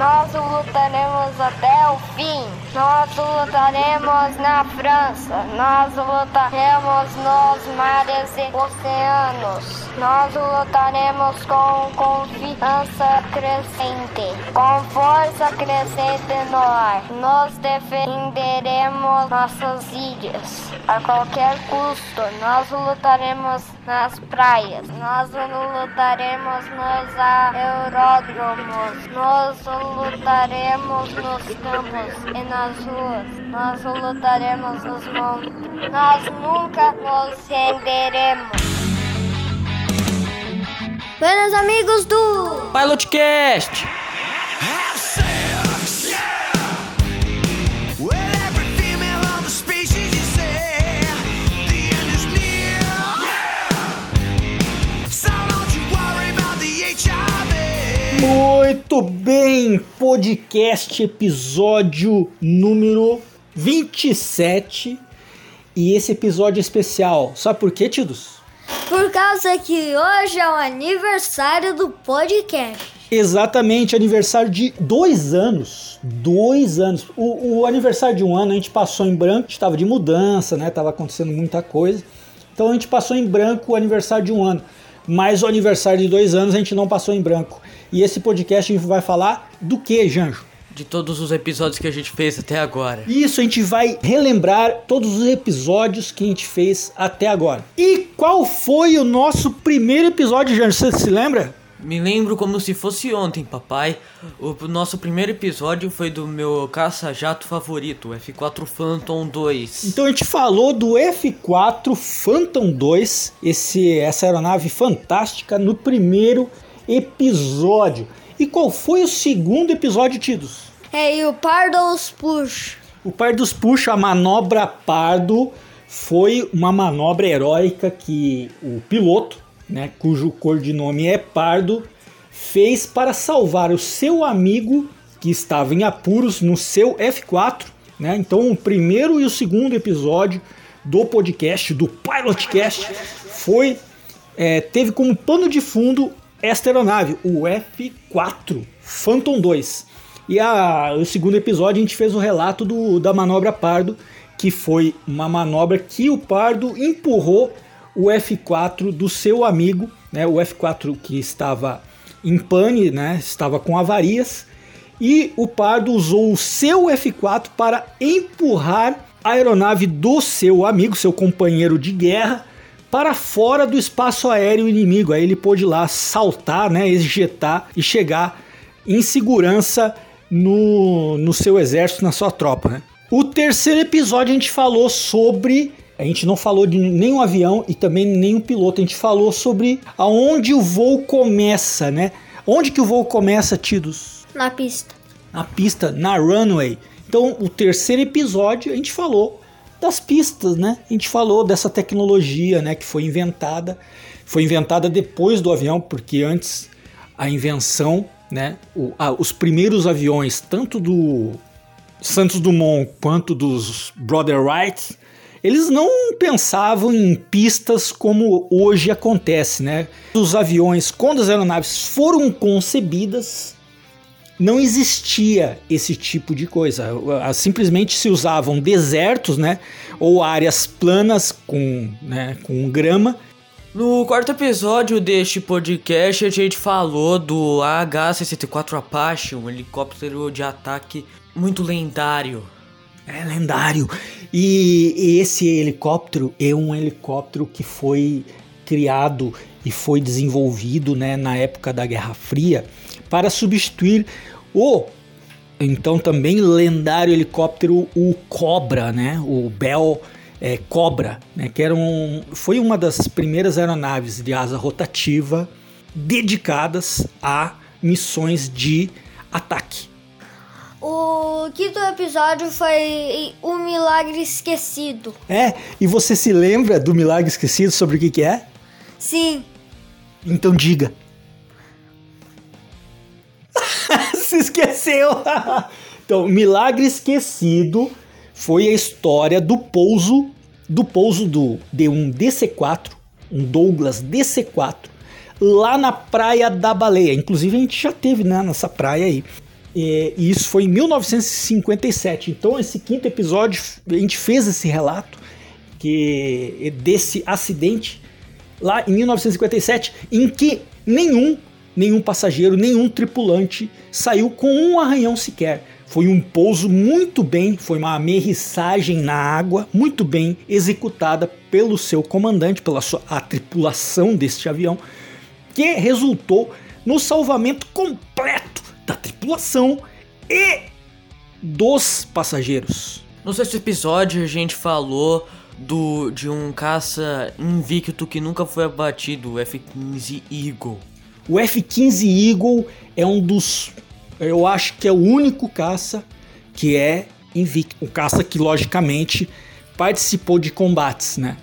nós lutaremos até o fim. Nós lutaremos na França, nós lutaremos nos mares e oceanos. Nós lutaremos com confiança crescente, com força crescente no ar. Nós defenderemos nossas ilhas a qualquer custo. Nós lutaremos nas praias, nós lutaremos nos aeródromos, nós lutaremos nos campos e nas ruas, nós lutaremos nos montes. Nós nunca nos renderemos. Buenos amigos do Pilotcast! Muito bem, podcast episódio número 27. E esse episódio é especial, sabe por quê, Tidos? Por causa que hoje é o aniversário do podcast. Exatamente, aniversário de dois anos. Dois anos. O, o aniversário de um ano a gente passou em branco, estava de mudança, né? Tava acontecendo muita coisa. Então a gente passou em branco o aniversário de um ano. Mas o aniversário de dois anos a gente não passou em branco. E esse podcast a gente vai falar do que, Janjo? De todos os episódios que a gente fez até agora. Isso, a gente vai relembrar todos os episódios que a gente fez até agora. E qual foi o nosso primeiro episódio, Janjo? Você se lembra? Me lembro como se fosse ontem, papai. O nosso primeiro episódio foi do meu caça-jato favorito, o F4 Phantom 2. Então a gente falou do F4 Phantom 2, esse, essa aeronave fantástica, no primeiro episódio. E qual foi o segundo episódio, Tidos? É, e o Pardos Push. O Pardos Push, a manobra Pardo, foi uma manobra heróica que o piloto, né, cujo codinome é Pardo, fez para salvar o seu amigo que estava em apuros no seu F4. Né? Então, o primeiro e o segundo episódio do podcast, do Pilotcast, foi é, teve como pano de fundo esta aeronave, o F4 Phantom 2. E a, o segundo episódio a gente fez o relato do, da manobra Pardo, que foi uma manobra que o Pardo empurrou o F4 do seu amigo, né, o F4 que estava em pane, né, estava com avarias, e o Pardo usou o seu F4 para empurrar a aeronave do seu amigo, seu companheiro de guerra, para fora do espaço aéreo inimigo. Aí ele pôde lá saltar, né, ejetar e chegar em segurança no, no seu exército, na sua tropa. Né? O terceiro episódio a gente falou sobre. A gente não falou de nenhum avião e também nenhum piloto. A gente falou sobre aonde o voo começa, né? Onde que o voo começa, Tidos? Na pista. Na pista, na runway. Então, o terceiro episódio a gente falou das pistas, né? A gente falou dessa tecnologia, né, que foi inventada, foi inventada depois do avião, porque antes a invenção, né, o, ah, os primeiros aviões, tanto do Santos Dumont quanto dos Brother Wright, eles não pensavam em pistas como hoje acontece, né? Os aviões, quando as aeronaves foram concebidas, não existia esse tipo de coisa. Simplesmente se usavam desertos, né? Ou áreas planas com, né, com grama. No quarto episódio deste podcast, a gente falou do AH-64 Apache, um helicóptero de ataque muito lendário. É lendário. E esse helicóptero é um helicóptero que foi criado e foi desenvolvido né, na época da Guerra Fria para substituir o então também lendário helicóptero o Cobra, né, o Bell é, Cobra, né, que era um, foi uma das primeiras aeronaves de asa rotativa dedicadas a missões de ataque. O quinto episódio foi O Milagre Esquecido. É, e você se lembra do Milagre Esquecido sobre o que, que é? Sim. Então diga. se esqueceu! então, Milagre Esquecido foi a história do pouso do pouso do de um DC4, um Douglas DC4, lá na Praia da Baleia. Inclusive a gente já teve né, nessa praia aí. E isso foi em 1957. Então, esse quinto episódio, a gente fez esse relato que desse acidente lá em 1957, em que nenhum, nenhum passageiro, nenhum tripulante saiu com um arranhão sequer. Foi um pouso muito bem, foi uma amerrissagem na água muito bem executada pelo seu comandante, pela sua a tripulação deste avião, que resultou no salvamento completo da tripulação e dos passageiros. No sexto episódio a gente falou do de um caça invicto que nunca foi abatido, o F-15 Eagle. O F-15 Eagle é um dos eu acho que é o único caça que é invicto. Um caça que, logicamente, participou de combates, né?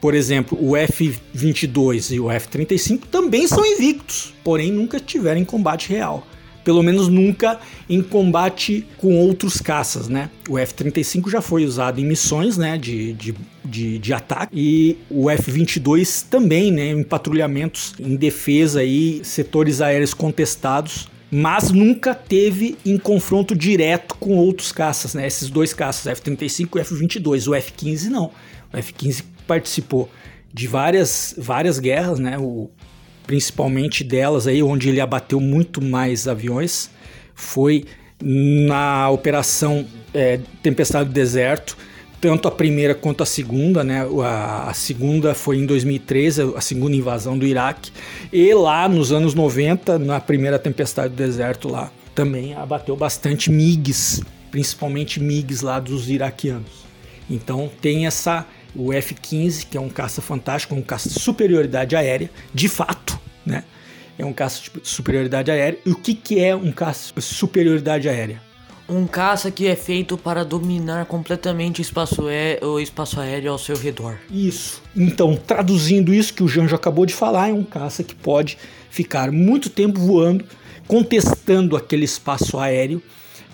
Por exemplo, o F-22 e o F-35 também são invictos, porém nunca tiveram em combate real. Pelo menos nunca em combate com outros caças, né? O F-35 já foi usado em missões né, de, de, de, de ataque e o F-22 também, né? Em patrulhamentos em defesa e setores aéreos contestados mas nunca teve em confronto direto com outros caças, né? Esses dois caças, F-35 e F-22. O F-15 não. O F-15 participou de várias, várias guerras, né? O, principalmente delas aí, onde ele abateu muito mais aviões, foi na operação é, Tempestade do Deserto, tanto a primeira quanto a segunda, né? A, a, segunda foi em 2013, a segunda invasão do Iraque, e lá nos anos 90, na primeira tempestade do deserto lá, também abateu bastante MiGs, principalmente MiGs lá dos iraquianos. Então tem essa o F-15, que é um caça fantástico, um caça de superioridade aérea, de fato, né? É um caça de superioridade aérea. E o que, que é um caça de superioridade aérea? Um caça que é feito para dominar completamente o espaço, é, o espaço aéreo ao seu redor. Isso. Então, traduzindo isso que o Janjo acabou de falar, é um caça que pode ficar muito tempo voando, contestando aquele espaço aéreo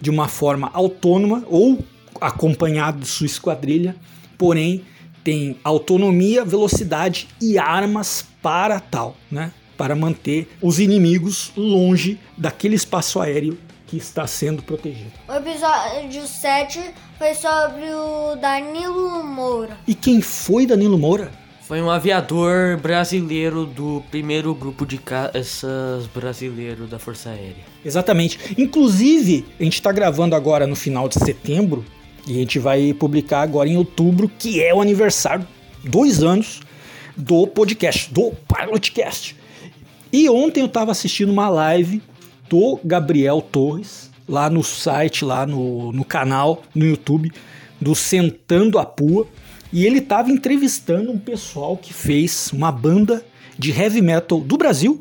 de uma forma autônoma ou acompanhado de sua esquadrilha, porém tem autonomia, velocidade e armas para tal, né? Para manter os inimigos longe daquele espaço aéreo que está sendo protegido. O episódio 7 foi sobre o Danilo Moura. E quem foi Danilo Moura? Foi um aviador brasileiro do primeiro grupo de caças brasileiro da Força Aérea. Exatamente. Inclusive, a gente está gravando agora no final de setembro e a gente vai publicar agora em outubro, que é o aniversário, dois anos, do podcast, do Pilotcast. E ontem eu estava assistindo uma live do Gabriel Torres, lá no site, lá no, no canal, no YouTube, do Sentando a Pua. E ele estava entrevistando um pessoal que fez uma banda de heavy metal do Brasil,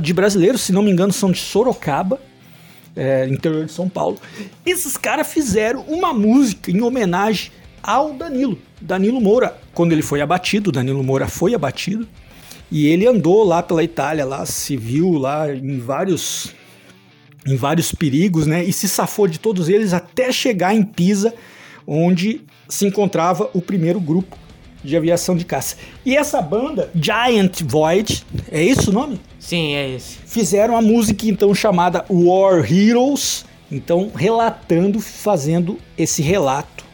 de brasileiros, se não me engano, são de Sorocaba, é, interior de São Paulo. Esses caras fizeram uma música em homenagem ao Danilo, Danilo Moura. Quando ele foi abatido, Danilo Moura foi abatido, e ele andou lá pela Itália, lá se viu lá em vários em vários perigos, né? E se safou de todos eles até chegar em Pisa, onde se encontrava o primeiro grupo de aviação de caça. E essa banda, Giant Void, é esse o nome? Sim, é esse. Fizeram a música então chamada War Heroes, então relatando, fazendo esse relato.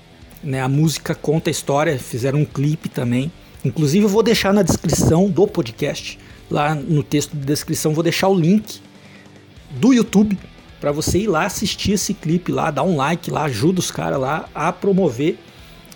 Né? A música conta a história, fizeram um clipe também. Inclusive eu vou deixar na descrição do podcast, lá no texto de descrição, vou deixar o link do YouTube para você ir lá assistir esse clipe lá, dar um like lá, ajuda os caras lá a promover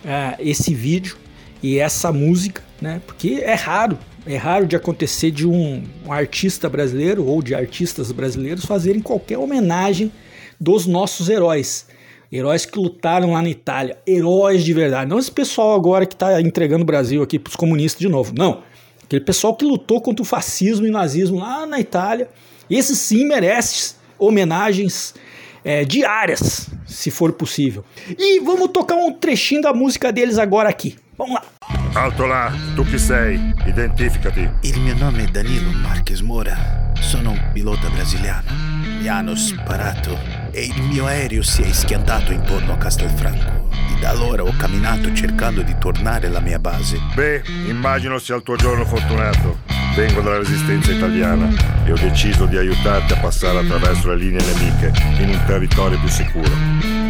uh, esse vídeo e essa música, né? Porque é raro, é raro de acontecer de um, um artista brasileiro ou de artistas brasileiros fazerem qualquer homenagem dos nossos heróis. Heróis que lutaram lá na Itália, heróis de verdade. Não esse pessoal agora que está entregando o Brasil aqui para os comunistas de novo. Não. Aquele pessoal que lutou contra o fascismo e nazismo lá na Itália esse sim merece homenagens é, diárias, se for possível. E vamos tocar um trechinho da música deles agora aqui. Vamos lá. Alto lá, tu que sei, identificati. Il mio nome è Danilo Marques Moura. Sono un pilota brasiliano. Mi hanno sparato e il mio aereo si è schiantato intorno a Castelfranco. E da allora ho camminato cercando di tornare alla mia base. Beh, immagino sia il tuo giorno fortunato. Vengo dalla resistenza italiana e ho deciso di aiutarti a passare attraverso le linee nemiche in un territorio più sicuro.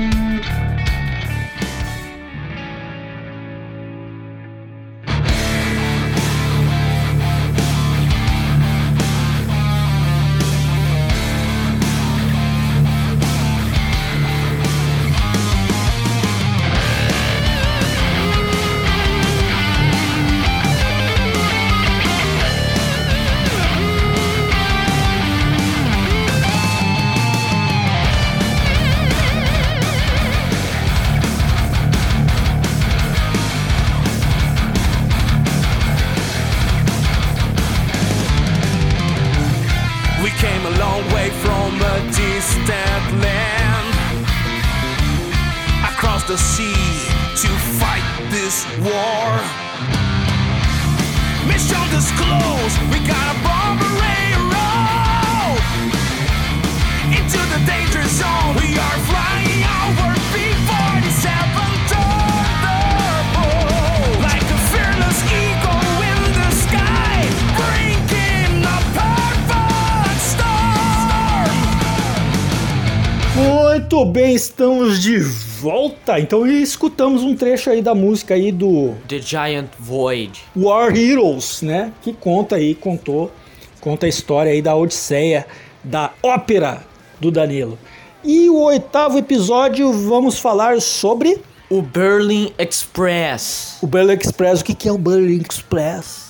Volta. Então escutamos um trecho aí da música aí do The Giant Void. War Heroes, né? Que conta aí, contou, conta a história aí da Odisseia, da ópera do Danilo. E o oitavo episódio vamos falar sobre O Berlin Express. o Berlin Express. O que, que é o Berlin Express?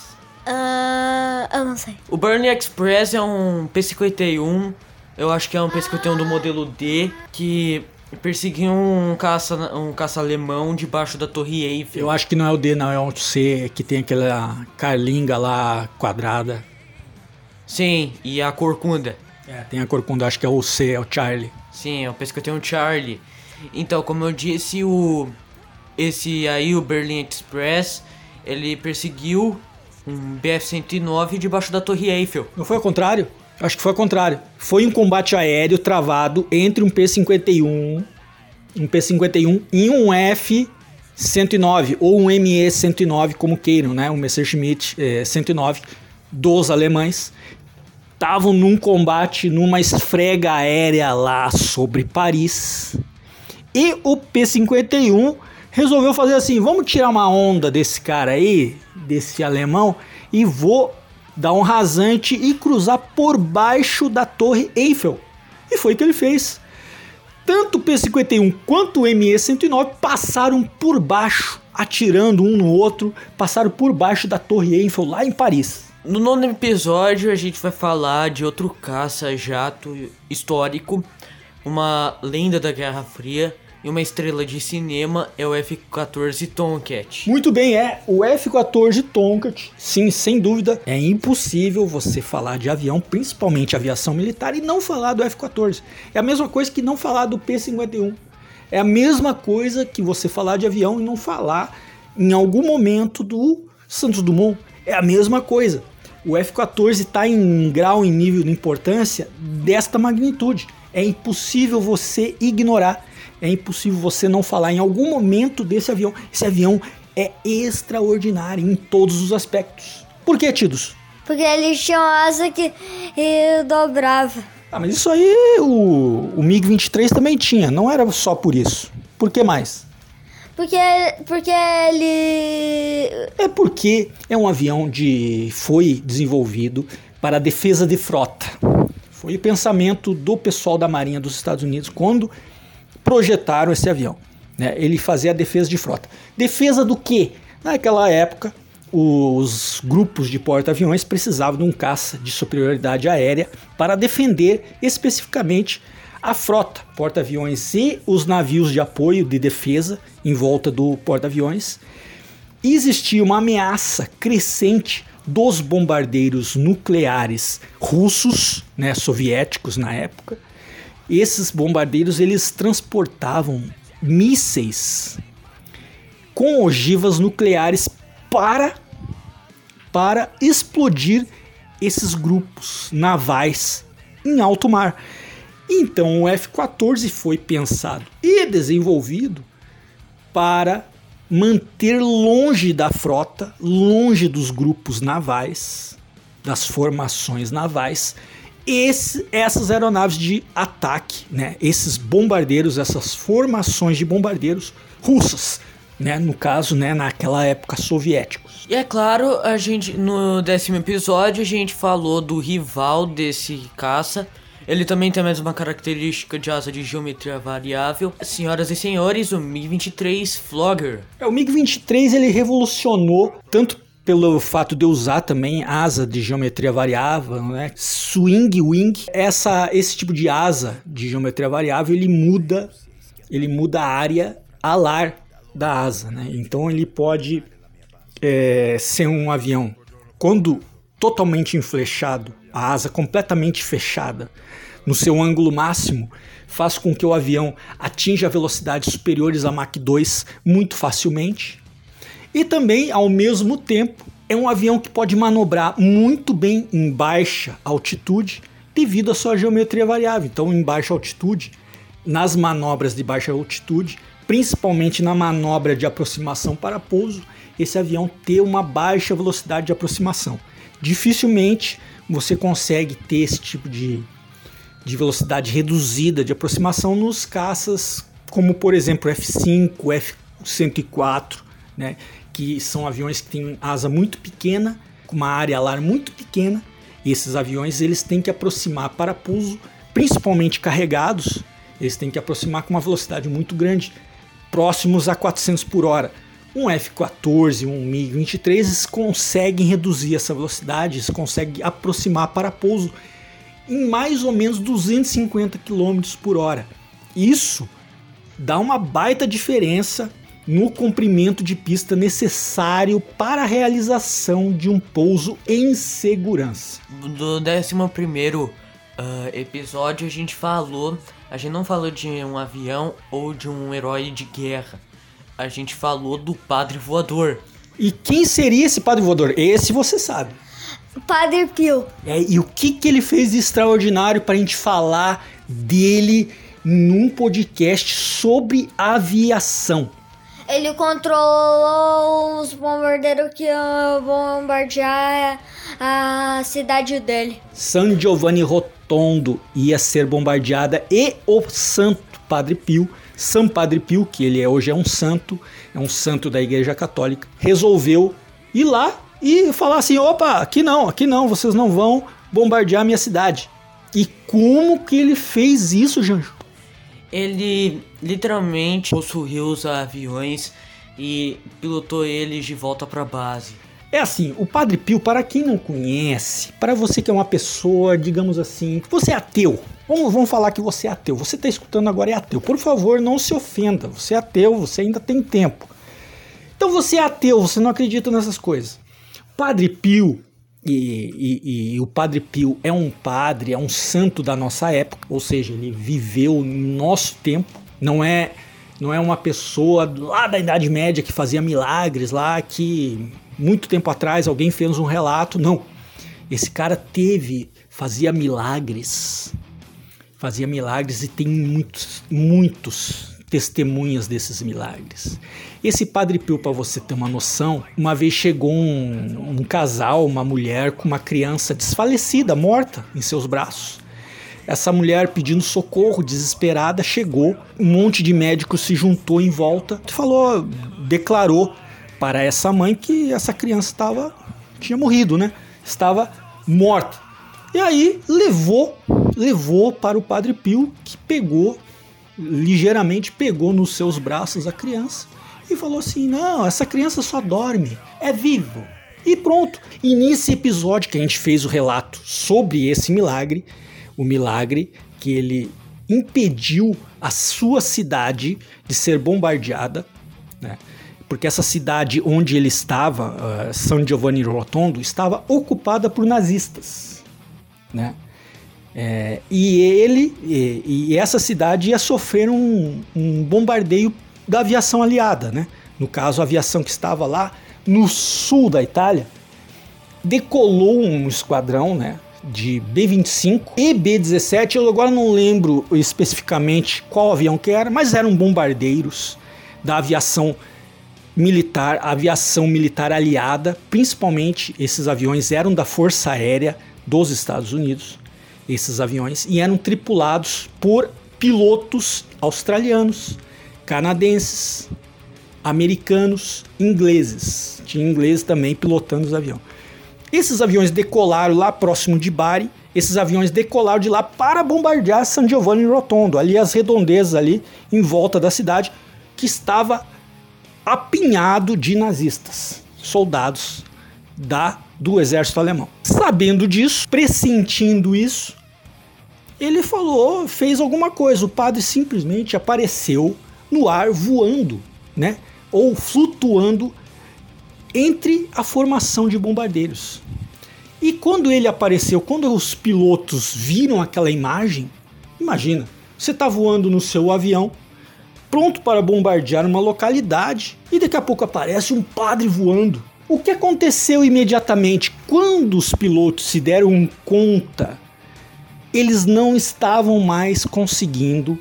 Ah, eu não sei. O Berlin Express é um P-51, eu acho que é um P-51 do modelo D, que perseguiu um caça, um caça alemão debaixo da Torre Eiffel. Eu acho que não é o D, não, é o C, que tem aquela carlinga lá quadrada. Sim, e a Corcunda. É, tem a corcunda, acho que é o C, é o Charlie. Sim, é o P-51 Charlie. Então, como eu disse, o esse aí, o Berlin Express, ele perseguiu um BF-109 debaixo da Torre Eiffel. Não foi ao contrário? Acho que foi ao contrário. Foi um combate aéreo travado entre um P-51, um P-51 e um F-109 ou um ME-109, como queiram, né? Um Messerschmitt eh, 109 dos alemães. Estavam num combate numa esfrega aérea lá sobre Paris. E o P-51 resolveu fazer assim: vamos tirar uma onda desse cara aí, desse alemão, e vou dar um rasante e cruzar por baixo da Torre Eiffel. E foi o que ele fez. Tanto o P-51 quanto o ME-109 passaram por baixo, atirando um no outro, passaram por baixo da Torre Eiffel lá em Paris. No nono episódio, a gente vai falar de outro caça-jato histórico, uma lenda da Guerra Fria e uma estrela de cinema é o F-14 Tomcat. Muito bem, é o F-14 Tomcat. Sim, sem dúvida, é impossível você falar de avião, principalmente aviação militar, e não falar do F-14. É a mesma coisa que não falar do P-51. É a mesma coisa que você falar de avião e não falar em algum momento do Santos Dumont. É a mesma coisa. O F-14 está em grau, em nível de importância desta magnitude. É impossível você ignorar. É impossível você não falar em algum momento desse avião. Esse avião é extraordinário em todos os aspectos. Por que, Tidos? Porque eles tinham asa que dobrava. Ah, mas isso aí o, o MiG-23 também tinha, não era só por isso. Por que mais? Porque, porque ele. É porque é um avião de foi desenvolvido para a defesa de frota. Foi o pensamento do pessoal da Marinha dos Estados Unidos quando projetaram esse avião. Né? Ele fazia a defesa de frota. Defesa do quê? Naquela época, os grupos de porta-aviões precisavam de um caça de superioridade aérea para defender especificamente a frota, porta-aviões e os navios de apoio de defesa em volta do porta-aviões. Existia uma ameaça crescente dos bombardeiros nucleares russos, né, soviéticos na época. Esses bombardeiros eles transportavam mísseis com ogivas nucleares para para explodir esses grupos navais em alto mar. Então o F-14 foi pensado e desenvolvido para manter longe da frota, longe dos grupos navais, das formações navais esse- essas aeronaves de ataque, né? Esses bombardeiros, essas formações de bombardeiros russas, né? No caso, né? Naquela época soviéticos. E é claro, a gente no décimo episódio a gente falou do rival desse caça. Ele também tem a mesma característica de asa de geometria variável. Senhoras e senhores, o Mi-23 Flogger. É, o MiG-23 ele revolucionou tanto pelo fato de usar também asa de geometria variável, né? Swing wing, essa esse tipo de asa de geometria variável, ele muda, ele muda a área alar da asa, né? Então ele pode é, ser um avião quando totalmente enflechado, a asa completamente fechada no seu ângulo máximo, faz com que o avião atinja velocidades superiores a Mach 2 muito facilmente. E também, ao mesmo tempo, é um avião que pode manobrar muito bem em baixa altitude devido à sua geometria variável. Então, em baixa altitude, nas manobras de baixa altitude, principalmente na manobra de aproximação para pouso, esse avião ter uma baixa velocidade de aproximação. Dificilmente você consegue ter esse tipo de, de velocidade reduzida de aproximação nos caças, como por exemplo o F5, o F-104, né, que são aviões que têm asa muito pequena, com uma área alar muito pequena. E esses aviões eles têm que aproximar para pouso, principalmente carregados, eles têm que aproximar com uma velocidade muito grande, próximos a 400 por hora. Um F-14, um MiG-23, eles conseguem reduzir essa velocidade, eles conseguem aproximar para pouso em mais ou menos 250 km por hora. Isso dá uma baita diferença no comprimento de pista necessário para a realização de um pouso em segurança. Do 11 primeiro ah, episódio a gente falou, a gente não falou de um avião ou de um herói de guerra. A gente falou do padre voador. E quem seria esse padre voador? Esse você sabe. Padre Pio. É, e o que, que ele fez de extraordinário para a gente falar dele num podcast sobre aviação? Ele controlou os bombardeiros que iam bombardear a cidade dele. San Giovanni Rotondo ia ser bombardeada e o Santo Padre Pio, São Padre Pio, que ele é, hoje é um santo, é um santo da Igreja Católica, resolveu ir lá e falar assim: opa, aqui não, aqui não, vocês não vão bombardear minha cidade. E como que ele fez isso, Janjo? Ele literalmente possuiu os aviões e pilotou eles de volta pra base. É assim, o Padre Pio, para quem não conhece, para você que é uma pessoa, digamos assim, você é ateu. Vamos, vamos falar que você é ateu. Você está escutando agora é ateu. Por favor, não se ofenda. Você é ateu, você ainda tem tempo. Então você é ateu, você não acredita nessas coisas. Padre Pio, e, e- e o Padre Pio é um padre, é um santo da nossa época, ou seja, ele viveu no nosso tempo. Não é, não é uma pessoa lá da Idade Média que fazia milagres lá, que muito tempo atrás alguém fez um relato. Não. Esse cara teve, fazia milagres fazia milagres e tem muitos, muitos testemunhas desses milagres. Esse Padre Pio, para você ter uma noção, uma vez chegou um, um casal, uma mulher com uma criança desfalecida, morta em seus braços. Essa mulher pedindo socorro, desesperada, chegou. Um monte de médicos se juntou em volta e falou, declarou para essa mãe que essa criança estava tinha morrido, né? Estava morta. E aí levou, levou para o Padre Pio, que pegou, ligeiramente pegou nos seus braços a criança e falou assim: Não, essa criança só dorme, é vivo. E pronto. E nesse episódio que a gente fez o relato sobre esse milagre, o milagre que ele impediu a sua cidade de ser bombardeada, né? porque essa cidade onde ele estava, uh, São Giovanni Rotondo, estava ocupada por nazistas né? É, e ele e, e essa cidade ia sofrer um, um bombardeio da aviação aliada, né? No caso, a aviação que estava lá no sul da Itália decolou um esquadrão, né? De B-25 e B-17. Eu agora não lembro especificamente qual avião que era, mas eram bombardeiros da aviação militar, aviação militar aliada, principalmente esses aviões eram da Força Aérea dos Estados Unidos, esses aviões, e eram tripulados por pilotos australianos, canadenses, americanos, ingleses. Tinha ingleses também pilotando os aviões. Esses aviões decolaram lá próximo de Bari. Esses aviões decolaram de lá para bombardear San Giovanni Rotondo, ali as redondezas ali em volta da cidade, que estava apinhado de nazistas, soldados da do exército alemão. Sabendo disso, pressentindo isso, ele falou, fez alguma coisa. O padre simplesmente apareceu no ar voando, né? Ou flutuando entre a formação de bombardeiros. E quando ele apareceu, quando os pilotos viram aquela imagem, imagina, você está voando no seu avião, pronto para bombardear uma localidade, e daqui a pouco aparece um padre voando. O que aconteceu imediatamente quando os pilotos se deram conta? Eles não estavam mais conseguindo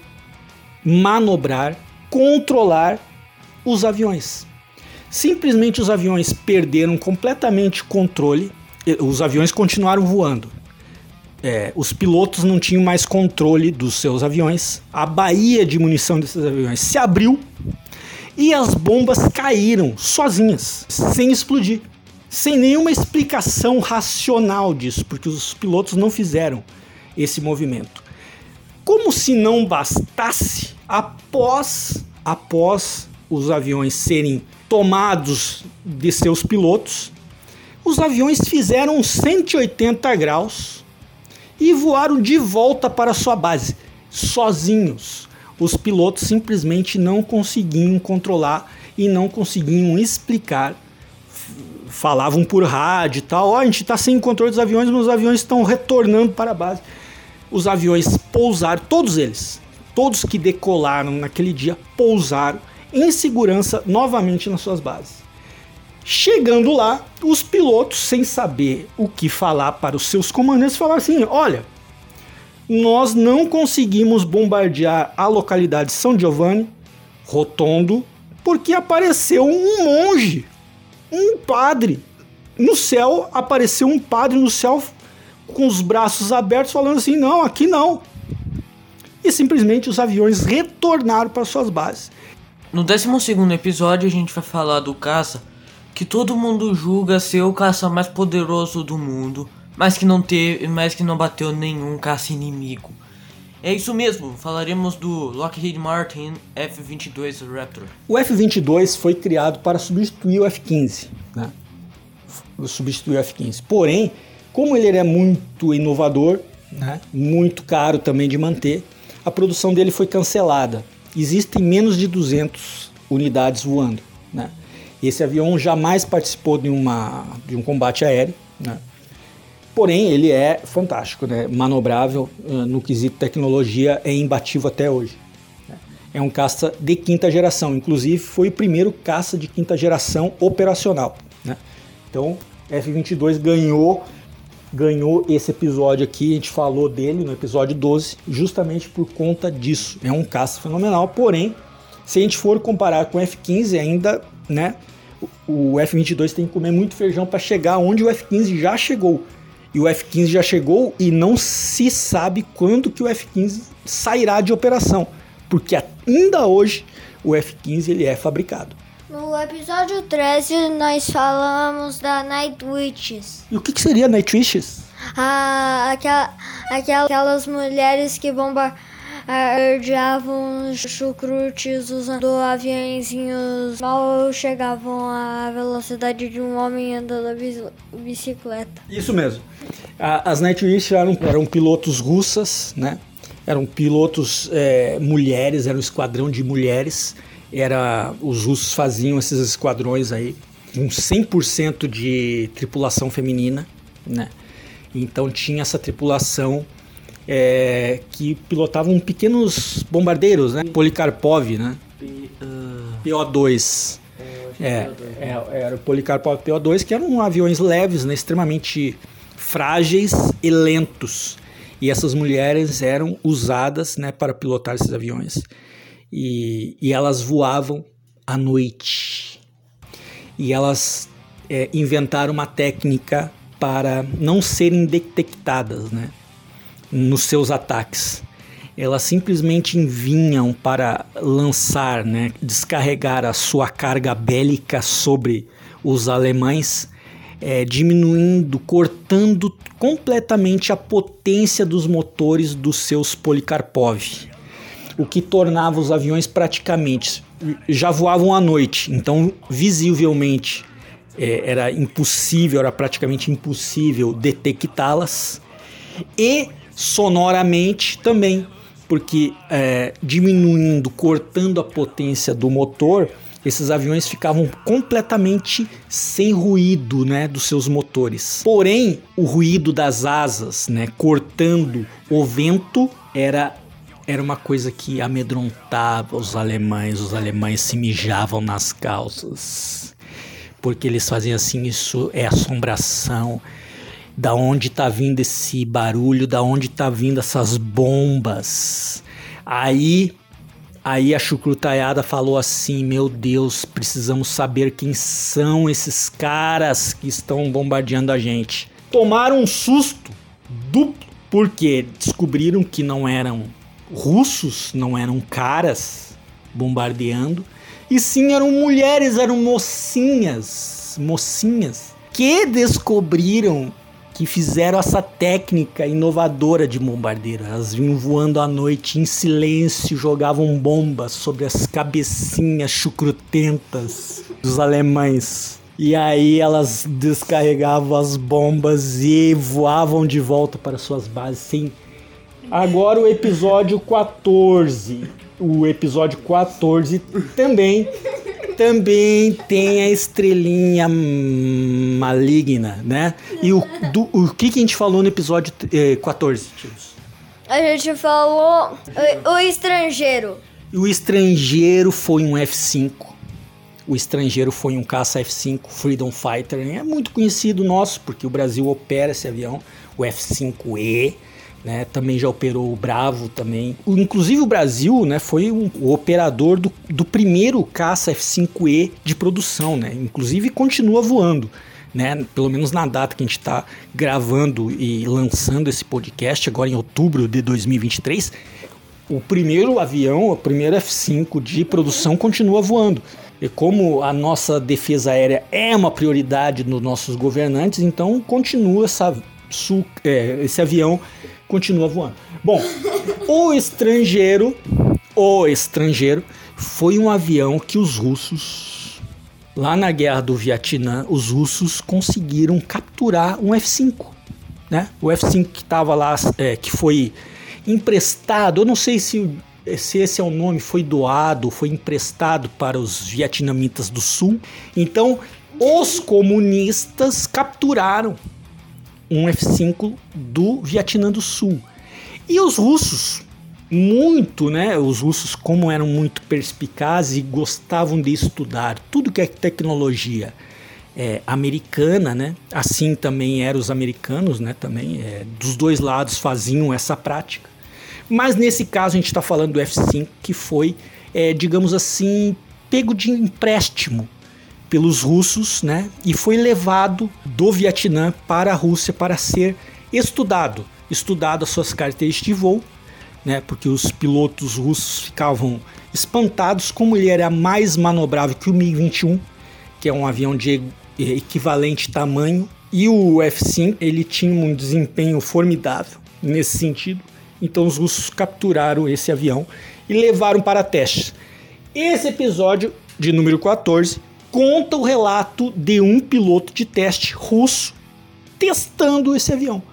manobrar, controlar os aviões. Simplesmente os aviões perderam completamente controle. Os aviões continuaram voando. É, os pilotos não tinham mais controle dos seus aviões. A baía de munição desses aviões se abriu e as bombas caíram sozinhas, sem explodir, sem nenhuma explicação racional disso, porque os pilotos não fizeram esse movimento. Como se não bastasse, após após os aviões serem tomados de seus pilotos, os aviões fizeram 180 graus e voaram de volta para sua base, sozinhos. Os pilotos simplesmente não conseguiam controlar e não conseguiam explicar. Falavam por rádio e tal: oh, a gente está sem controle dos aviões, mas os aviões estão retornando para a base. Os aviões pousaram, todos eles, todos que decolaram naquele dia, pousaram em segurança novamente nas suas bases. Chegando lá, os pilotos, sem saber o que falar para os seus comandantes, falaram assim: olha, nós não conseguimos bombardear a localidade de São Giovanni, Rotondo, porque apareceu um monge, um padre. No céu, apareceu um padre no céu com os braços abertos, falando assim: não, aqui não. E simplesmente os aviões retornaram para suas bases. No 12 episódio, a gente vai falar do caça que todo mundo julga ser o caça mais poderoso do mundo, mas que não teve, mas que não bateu nenhum caça inimigo. É isso mesmo, falaremos do Lockheed Martin F-22 Raptor. O F-22 foi criado para substituir o F-15, né? Substituir o F-15. Porém, como ele é muito inovador, né? muito caro também de manter, a produção dele foi cancelada existem menos de 200 unidades voando. Né? Esse avião jamais participou de, uma, de um combate aéreo, né? porém ele é fantástico, né? manobrável uh, no quesito tecnologia, é imbatível até hoje. Né? É um caça de quinta geração, inclusive foi o primeiro caça de quinta geração operacional. Né? Então, F-22 ganhou ganhou esse episódio aqui, a gente falou dele no episódio 12, justamente por conta disso. É um caça fenomenal, porém, se a gente for comparar com o F-15 ainda, né, o F-22 tem que comer muito feijão para chegar onde o F-15 já chegou. E o F-15 já chegou e não se sabe quando que o F-15 sairá de operação, porque ainda hoje o F-15 ele é fabricado. No episódio 13, nós falamos da Night Witches. E o que, que seria Night Witches? Ah, aquela, aquelas mulheres que bombardeavam os chucrutes usando aviãozinhos mal chegavam à velocidade de um homem andando a bicicleta. Isso mesmo. As Night Witches eram, eram pilotos russas, né? Eram pilotos é, mulheres, era um esquadrão de mulheres era os russos faziam esses esquadrões aí com 100% de tripulação feminina, né? Então tinha essa tripulação é, que pilotavam pequenos bombardeiros, né? Polikarpov, né? PO2. É, é, era o Polikarpov PO2, que eram aviões leves, né? extremamente frágeis e lentos. E essas mulheres eram usadas né, para pilotar esses aviões e, e elas voavam à noite. e elas é, inventaram uma técnica para não serem detectadas né, nos seus ataques. Elas simplesmente vinham para lançar, né, descarregar a sua carga bélica sobre os alemães, é, diminuindo, cortando completamente a potência dos motores dos seus Polikarpov, o que tornava os aviões praticamente já voavam à noite, então visivelmente é, era impossível, era praticamente impossível detectá-las e sonoramente também, porque é, diminuindo, cortando a potência do motor, esses aviões ficavam completamente sem ruído, né, dos seus motores. Porém, o ruído das asas, né, cortando o vento, era era uma coisa que amedrontava os alemães. Os alemães se mijavam nas calças, porque eles faziam assim: isso é assombração. Da onde tá vindo esse barulho? Da onde tá vindo essas bombas? Aí Aí a chucrutaiada falou assim: Meu Deus, precisamos saber quem são esses caras que estão bombardeando a gente. Tomaram um susto duplo, porque descobriram que não eram russos, não eram caras bombardeando, e sim eram mulheres, eram mocinhas, mocinhas, que descobriram que fizeram essa técnica inovadora de bombardeiro. Elas vinham voando à noite em silêncio, jogavam bombas sobre as cabecinhas chucrutentas dos alemães. E aí elas descarregavam as bombas e voavam de volta para suas bases sem. Agora o episódio 14. O episódio 14 também também tem a estrelinha maligna, né? E o, do, o que, que a gente falou no episódio eh, 14, tios? A gente falou o, o estrangeiro. O estrangeiro foi um F5. O estrangeiro foi um caça F5 Freedom Fighter. É muito conhecido nosso, porque o Brasil opera esse avião, o F5E. Né, também já operou o Bravo também. Inclusive o Brasil né, foi um, o operador do, do primeiro caça F5E de produção, né? Inclusive continua voando. Né, pelo menos na data que a gente está gravando e lançando esse podcast, agora em outubro de 2023, o primeiro avião, o primeiro F5 de produção continua voando. E como a nossa defesa aérea é uma prioridade dos nossos governantes, então continua essa, é, esse avião continua voando. Bom, o estrangeiro, o estrangeiro foi um avião que os russos lá na guerra do Vietnã, os russos conseguiram capturar um F5, né? O F5 que estava lá, é, que foi emprestado, eu não sei se se esse é o nome, foi doado, foi emprestado para os vietnamitas do sul. Então, os comunistas capturaram um F5 do Vietnã do Sul. E os russos, muito, né? Os russos, como eram muito perspicazes e gostavam de estudar tudo que é tecnologia é, americana, né? Assim também eram os americanos, né? Também é, dos dois lados faziam essa prática. Mas nesse caso a gente está falando do F5 que foi, é, digamos assim, pego de empréstimo pelos russos, né? E foi levado do Vietnã para a Rússia para ser estudado, estudado as suas características de voo, né? Porque os pilotos russos ficavam espantados como ele era mais manobrável que o MiG-21, que é um avião de equivalente tamanho, e o F-5 ele tinha um desempenho formidável nesse sentido. Então os russos capturaram esse avião e levaram para testes. Esse episódio de número 14 conta o relato de um piloto de teste russo testando esse avião.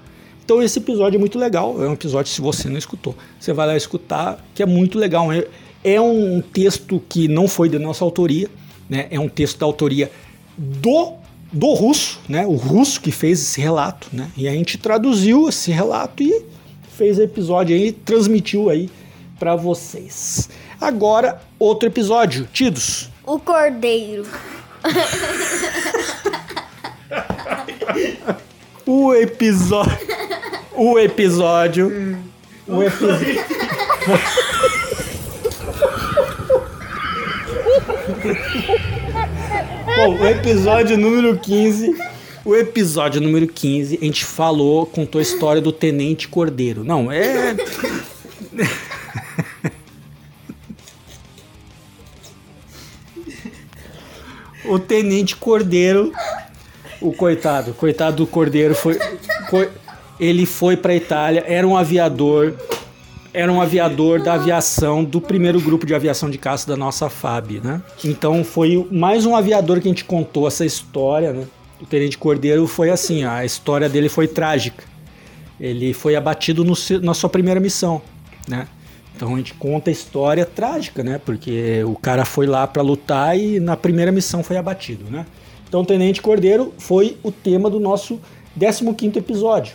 Então esse episódio é muito legal, é um episódio se você não escutou, você vai lá escutar, que é muito legal. É, é um texto que não foi de nossa autoria, né? É um texto da autoria do do russo, né? O russo que fez esse relato, né? E a gente traduziu esse relato e fez o episódio aí, transmitiu aí para vocês. Agora outro episódio, Tidos. O cordeiro. o episódio. O episódio. O episódio. Bom, o episódio número 15. O episódio número 15, a gente falou, contou a história do Tenente Cordeiro. Não, é. O Tenente Cordeiro, o coitado, coitado do Cordeiro foi. co- ele foi pra Itália, era um aviador, era um aviador da aviação, do primeiro grupo de aviação de caça da nossa FAB, né? Então foi mais um aviador que a gente contou essa história, né? O Tenente Cordeiro foi assim, a história dele foi trágica. Ele foi abatido no na sua primeira missão, né? Então a gente conta a história trágica, né? Porque o cara foi lá pra lutar e na primeira missão foi abatido, né? Então o Tenente Cordeiro foi o tema do nosso 15º episódio.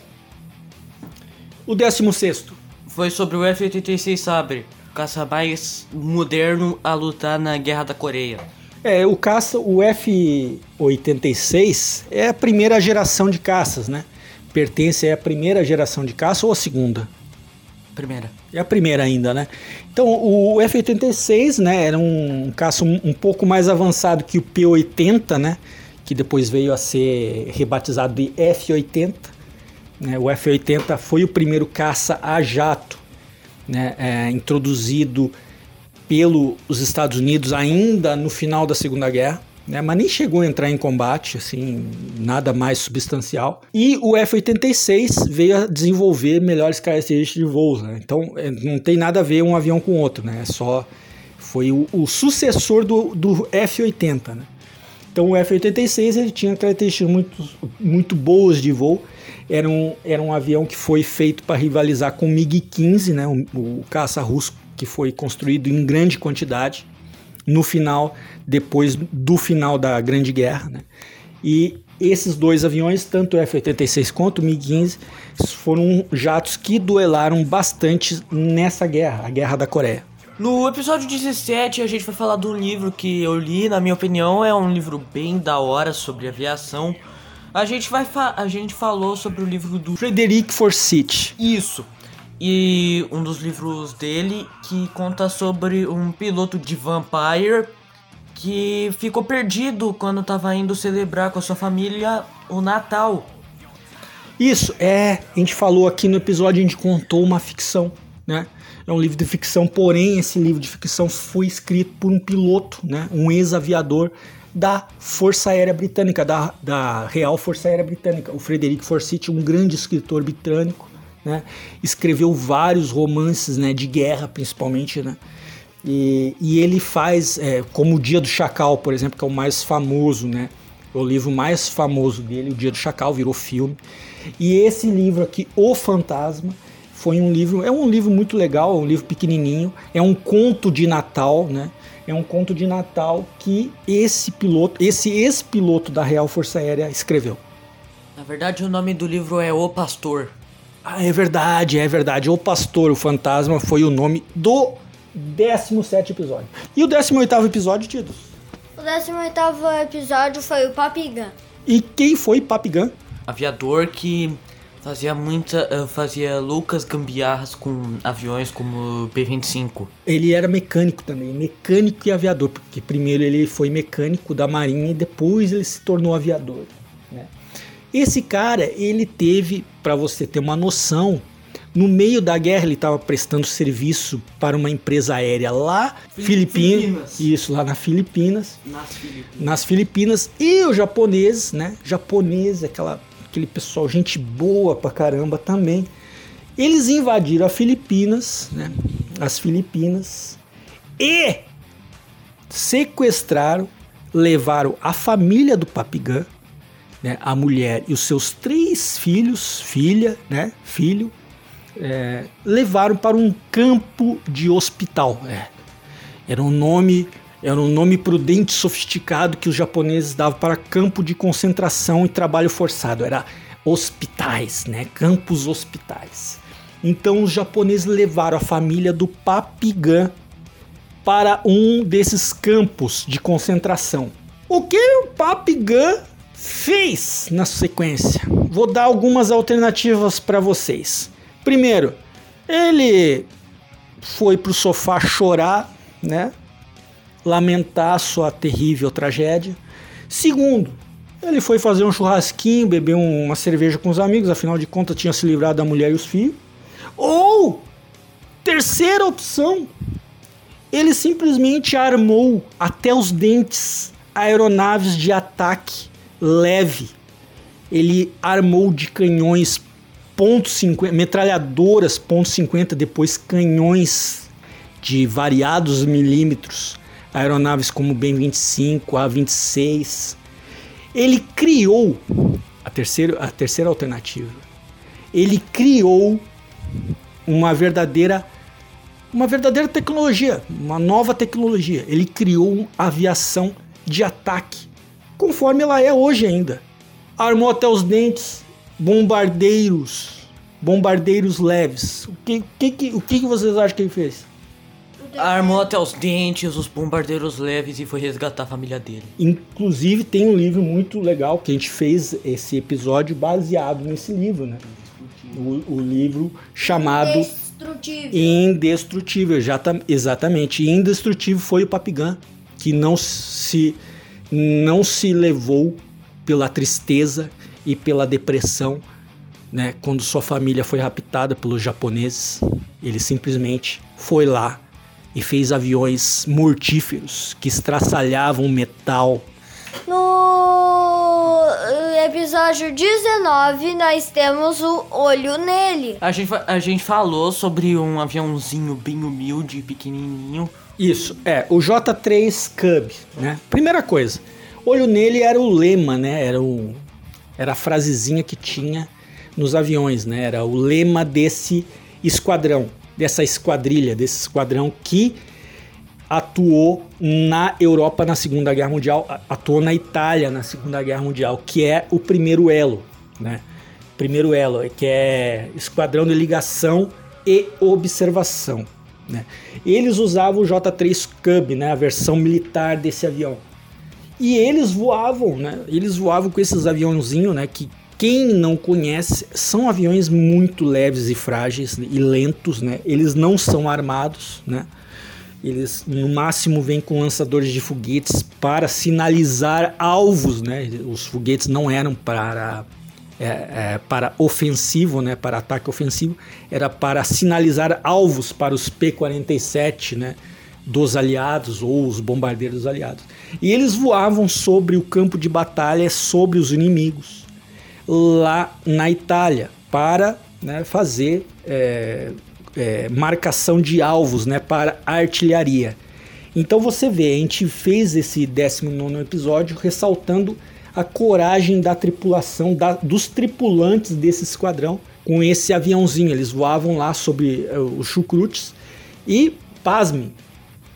O 16º. Foi sobre o F-86 Sabre, caça mais moderno a lutar na Guerra da Coreia. É, o caça, o F-86 é a primeira geração de caças, né? Pertence à primeira geração de caça ou a segunda? Primeira. É a primeira ainda, né? Então, o F-86, né, era um caça um, um pouco mais avançado que o P-80, né? Que depois veio a ser rebatizado de F-80. né? O F-80 foi o primeiro caça a jato, né? é, introduzido pelos Estados Unidos ainda no final da Segunda Guerra. Né, mas nem chegou a entrar em combate, assim, nada mais substancial. E o F-86 veio a desenvolver melhores características de voo. Né? Então, é, não tem nada a ver um avião com o outro, né? É só foi o, o sucessor do, do F-80, né? Então o F-86 ele tinha características muito, muito boas de voo. Era um, era um avião que foi feito para rivalizar com o MiG-15, né? o, o caça russo que foi construído em grande quantidade no final, depois do final da Grande Guerra. Né? E esses dois aviões, tanto o F-86 quanto o MiG-15, foram jatos que duelaram bastante nessa guerra, a Guerra da Coreia. No episódio 17 a gente vai falar de um livro que eu li, na minha opinião é um livro bem da hora sobre aviação. A gente vai a gente falou sobre o livro do Frederic Forsyth. Isso. E um dos livros dele que conta sobre um piloto de Vampire que ficou perdido quando tava indo celebrar com a sua família o Natal. Isso, é. A gente falou aqui no episódio, a gente contou uma ficção, né? É um livro de ficção, porém, esse livro de ficção foi escrito por um piloto, né? Um ex-aviador da Força Aérea Britânica, da, da Real Força Aérea Britânica. O Frederic Forsyth, um grande escritor britânico, né? Escreveu vários romances, né? De guerra, principalmente, né? E, e ele faz, é, como o Dia do Chacal, por exemplo, que é o mais famoso, né? O livro mais famoso dele, O Dia do Chacal, virou filme. E esse livro aqui, O Fantasma, foi um livro, é um livro muito legal, é um livro pequenininho, é um conto de Natal, né? É um conto de Natal que esse piloto, esse ex-piloto da Real Força Aérea escreveu. Na verdade, o nome do livro é O Pastor. Ah, é verdade, é verdade. O Pastor, o Fantasma, foi o nome do 17 episódio. E o 18 episódio, Tidos? O 18 episódio foi o Papigan. E quem foi Papigan? Aviador que fazia muita. eh, fazia loucas gambiarras com aviões como o P-25. Ele era mecânico também, mecânico e aviador, porque primeiro ele foi mecânico da marinha e depois ele se tornou aviador. né? Esse cara, ele teve, para você ter uma noção, no meio da guerra ele estava prestando serviço para uma empresa aérea lá, Filipinas, Filipinas. isso lá nas Filipinas, Nas Filipinas. nas Filipinas e os japoneses, né? Japoneses, aquela, aquele pessoal, gente boa pra caramba também. Eles invadiram a Filipinas, né? As Filipinas e sequestraram, levaram a família do Papigã, né? A mulher e os seus três filhos, filha, né? Filho, é, levaram para um campo de hospital. É. Era um nome, era um nome prudente sofisticado que os japoneses davam para campo de concentração e trabalho forçado. Era hospitais, né? Campos hospitais. Então os japoneses levaram a família do Papigã para um desses campos de concentração. O que o Papigã fez na sequência? Vou dar algumas alternativas para vocês. Primeiro, ele foi pro sofá chorar, né? Lamentar sua terrível tragédia. Segundo, ele foi fazer um churrasquinho, beber um- uma cerveja com os amigos, afinal de contas tinha se livrado da mulher e os filhos. Ou, terceira opção, ele simplesmente armou até os dentes aeronaves de ataque leve. Ele armou de canhões ponto .50, metralhadoras ponto .50, depois canhões de variados milímetros, aeronaves como o Ben-25, A-26. Ele criou a terceira, a terceira alternativa. Ele criou uma verdadeira uma verdadeira tecnologia, uma nova tecnologia. Ele criou aviação de ataque, conforme ela é hoje ainda. Armou até os dentes bombardeiros, bombardeiros leves. O que, que, que- o que, que vocês acham que ele fez? Armou até os dentes, os bombardeiros leves e foi resgatar a família dele. Inclusive tem um livro muito legal que a gente fez esse episódio baseado nesse livro, né? O, o livro chamado Destrutível. Indestrutível, já tá- exatamente. Indestrutível foi o Papigã, que não se, não se levou pela tristeza e pela depressão, né? Quando sua família foi raptada pelos japoneses, ele simplesmente foi lá e fez aviões mortíferos que estraçalhavam metal. No eh, episódio 19, nós temos o olho nele. A gente, a gente falou sobre um aviãozinho bem humilde, pequenininho. Isso, é, o J3 Cub, né? Primeira coisa, olho nele era o lema, né? Era, o, era a frasezinha que tinha nos aviões, né? Era o lema desse esquadrão, dessa esquadrilha, desse esquadrão que atuou na Europa na Segunda Guerra Mundial, atuou na Itália na Segunda Guerra Mundial, que é o primeiro elo, né? Primeiro elo, que é Esquadrão de Ligação e Observação, né? Eles usavam o J3 Cub, né? A versão militar desse avião. E eles voavam, né? Eles voavam com esses aviãozinhos, né? Que quem não conhece são aviões muito leves e frágeis e lentos, né? Eles não são armados, né? Eles no máximo vêm com lançadores de foguetes para sinalizar alvos, né? Os foguetes não eram para é, é, para ofensivo, né? Para ataque ofensivo, era para sinalizar alvos para os P-47, né? Dos aliados ou os bombardeiros aliados. E eles voavam sobre o campo de batalha, sobre os inimigos lá na Itália para né, fazer é, é, marcação de alvos né, para artilharia. Então você vê, a gente fez esse 19 episódio ressaltando a coragem da tripulação, da- dos tripulantes desse esquadrão com esse aviãozinho. Eles voavam lá sobre eh, os chucrutes e, pasmem,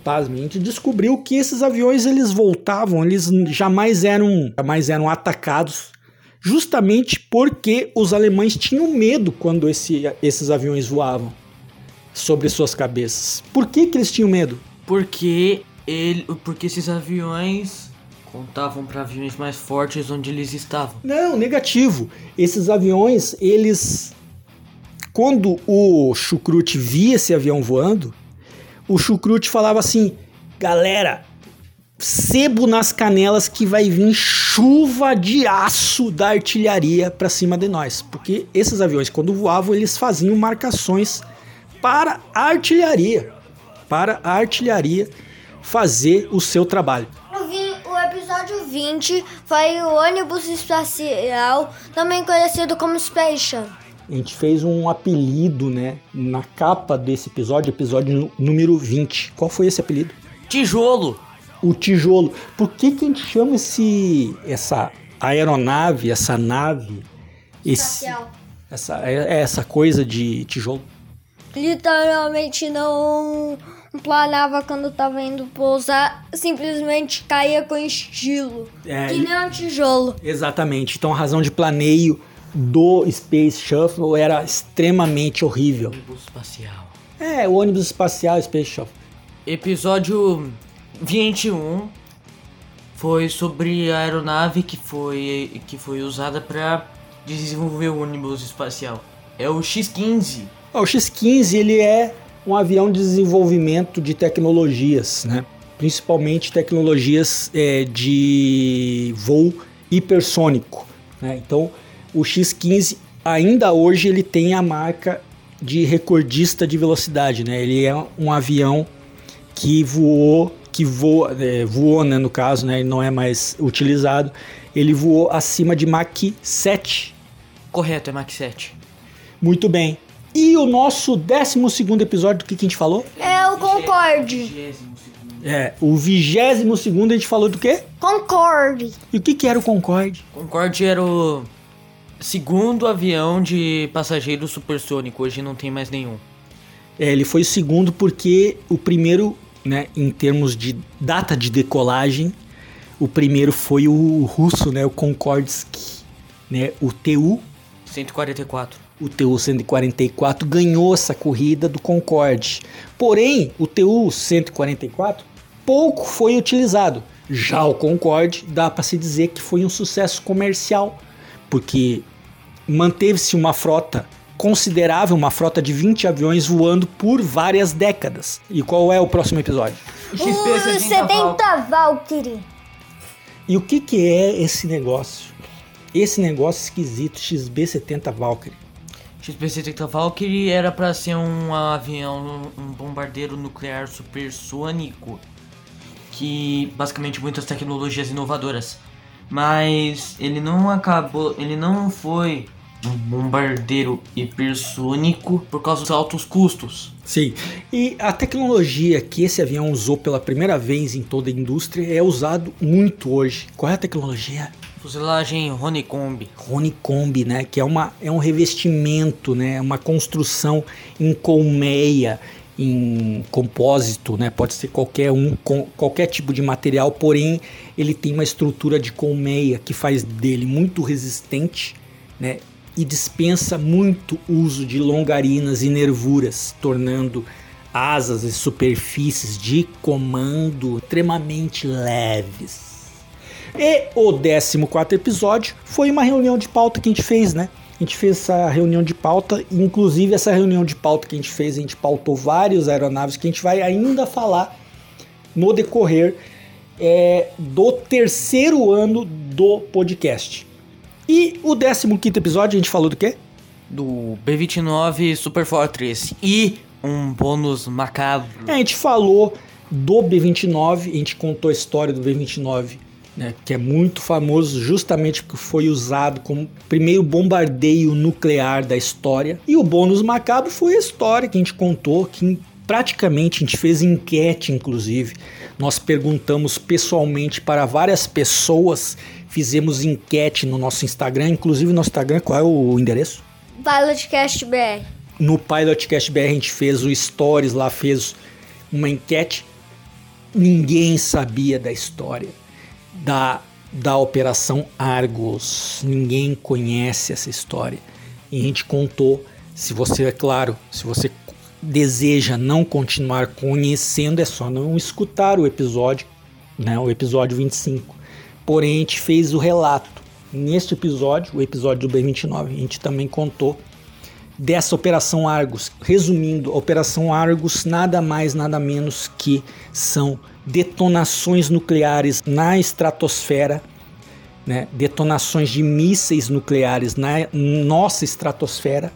pasmem, a gente descobriu que esses aviões eles voltavam, eles jamais eram, jamais eram atacados justamente porque os alemães tinham medo quando esse- esses aviões voavam sobre suas cabeças. Por que, que eles tinham medo? Porque ele, porque esses aviões contavam para aviões mais fortes onde eles estavam. Não, negativo. Esses aviões, eles. Quando o Chucrute via esse avião voando, o Chucrute falava assim: galera, sebo nas canelas que vai vir chuva de aço da artilharia pra cima de nós. Porque esses aviões, quando voavam, eles faziam marcações para a artilharia. Para a artilharia fazer o seu trabalho. O, episódio 20 foi o ônibus espacial, também conhecido como Station. A gente fez um apelido, né, na capa desse episódio, episódio número 20. Qual foi esse apelido? Tijolo! O tijolo. Por que que a gente chama esse essa aeronave, essa nave, esse Espacial. essa é- essa coisa de tijolo? Literalmente não planava quando tava indo pousar, simplesmente caía com estilo. É, que e- nem um tijolo. Exatamente. Então a razão de planeio do Space Shuttle era extremamente horrível. Ônibus espacial. É, o ônibus espacial Space Shuttle. Episódio 21 foi sobre a aeronave que foi, que foi usada para desenvolver o ônibus espacial. É o X-15. O X-15 ele é um avião de desenvolvimento de tecnologias, né? principalmente tecnologias é, de voo hipersônico. né? Então, o X-15 ainda hoje ele tem a marca de recordista de velocidade, né? Ele é um avião que voou, que voa, é, voou, né, no caso, né, ele não é mais utilizado. Ele voou acima de Mach 7. Correto, é Mach 7. Muito bem. E o nosso 12 episódio do que, que a gente falou? É o Concorde. É, o 22 segundo a gente falou do quê? Concorde. E o que, que era o Concorde? Concorde era o segundo avião de passageiro supersônico. Hoje não tem mais nenhum. É, ele foi o segundo porque o primeiro, né, em termos de data de decolagem, o primeiro foi o russo, né, o Konkordsky, né, o TU, 144. O TU 144 ganhou essa corrida do Concorde. Porém, o TU 144 pouco foi utilizado. Já o Concorde dá para se dizer que foi um sucesso comercial, porque manteve-se uma frota considerável, uma frota de 20 aviões voando por várias décadas. E qual é o próximo episódio? O 70 Valkyrie. E o que, que é esse negócio? Esse negócio esquisito XB-70 Valkyrie. XP-70 Valkyrie era para ser um avião, um bombardeiro nuclear supersônico, que basicamente muitas tecnologias inovadoras. Mas ele não acabou, ele não foi um bombardeiro hipersônico por causa dos altos custos. Sim, e a tecnologia que esse avião usou pela primeira vez em toda a indústria é usado muito hoje. Qual é a tecnologia? Fuselagem Honeycomb. Honeycomb, né? Que é, uma, é um revestimento, né? Uma construção em colmeia, em compósito, né? Pode ser qualquer um, com, qualquer tipo de material, porém ele tem uma estrutura de colmeia que faz dele muito resistente, né? E dispensa muito uso de longarinas e nervuras, tornando asas e superfícies de comando extremamente leves. E o 14 episódio foi uma reunião de pauta que a gente fez, né? A gente fez essa reunião de pauta, inclusive essa reunião de pauta que a gente fez, a gente pautou vários aeronaves que a gente vai ainda falar no decorrer é, do terceiro ano do podcast. E o 15 episódio a gente falou do quê? Do B-29 Super Fortress. E um bônus macabro. É, a gente falou do B-29, a gente contou a história do B-29, né, que é muito famoso justamente porque foi usado como primeiro bombardeio nuclear da história. E o bônus macabro foi a história que a gente contou, que praticamente a gente fez enquete, inclusive. Nós perguntamos pessoalmente para várias pessoas, fizemos enquete no nosso Instagram, inclusive no Instagram, qual é o endereço? Pilotcast BR. No Pilotcast BR a gente fez o Stories lá, fez uma enquete. Ninguém sabia da história da, da Operação Argos. Ninguém conhece essa história. E a gente contou. Se você, é claro, se você deseja não continuar conhecendo, é só não escutar o episódio, né, o episódio 25. Porém, a gente fez o relato. Neste episódio, o episódio do B29, a gente também contou dessa Operação Argos. Resumindo, Operação Argos nada mais, nada menos que são detonações nucleares na estratosfera, né? detonações de mísseis nucleares na nossa estratosfera,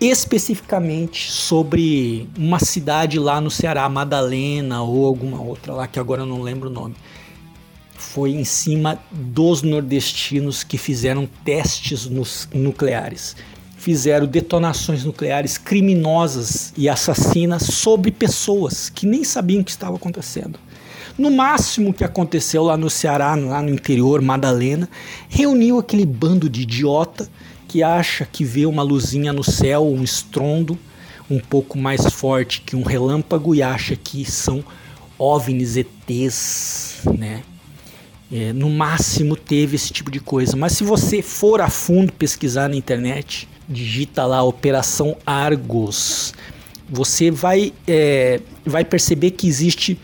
especificamente sobre uma cidade lá no Ceará, Madalena ou alguma outra lá que agora eu não lembro o nome. Foi em cima dos nordestinos que fizeram testes nucleares fizeram detonações nucleares criminosas e assassinas sobre pessoas que nem sabiam o que estava acontecendo. No máximo que aconteceu lá no Ceará, lá no interior, Madalena, reuniu aquele bando de idiota que acha que vê uma luzinha no céu, um estrondo um pouco mais forte que um relâmpago e acha que são OVNIs ETs, né? É, no máximo teve esse tipo de coisa. Mas se você for a fundo pesquisar na internet, digita lá Operação Argos, você vai, é, vai perceber que existe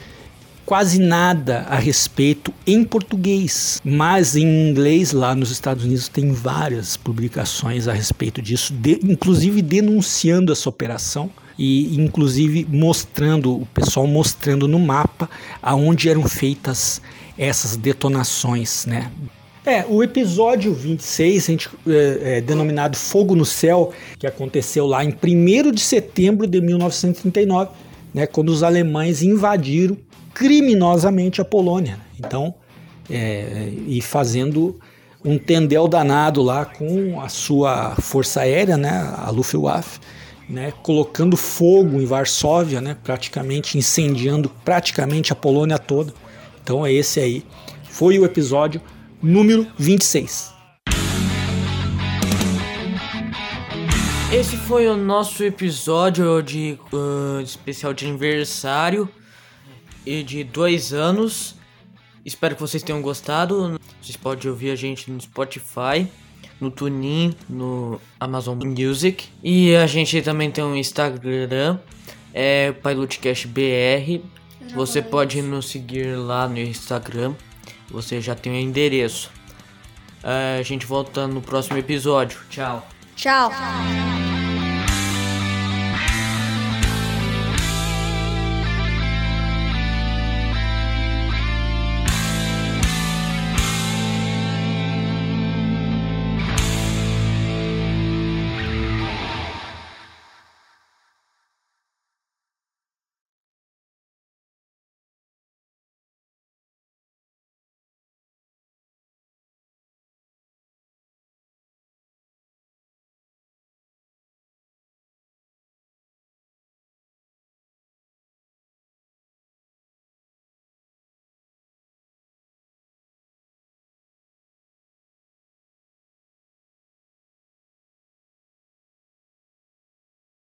quase nada a respeito em português, mas em inglês lá nos Estados Unidos tem várias publicações a respeito disso, de, inclusive denunciando essa operação, e inclusive mostrando, o pessoal mostrando no mapa aonde eram feitas essas detonações, né? É, o episódio 26, a gente, é, é, denominado Fogo no Céu, que aconteceu lá em 1 de setembro de 1939, né, quando os alemães invadiram criminosamente a Polônia. Então, é, e fazendo um tendel danado lá com a sua força aérea, né, a Luftwaffe, né, colocando fogo em Varsóvia, né, praticamente incendiando praticamente a Polônia toda. Então é esse aí. Foi o episódio número 26. Esse foi o nosso episódio de uh, especial de aniversário e de dois anos. Espero que vocês tenham gostado. Vocês podem ouvir a gente no Spotify, no TuneIn, no Amazon Music. E a gente também tem um Instagram, é PilotCastBR. Você pode nos seguir lá no Instagram. Você já tem o endereço. É, a gente volta no próximo episódio. Tchau. Tchau. Tchau.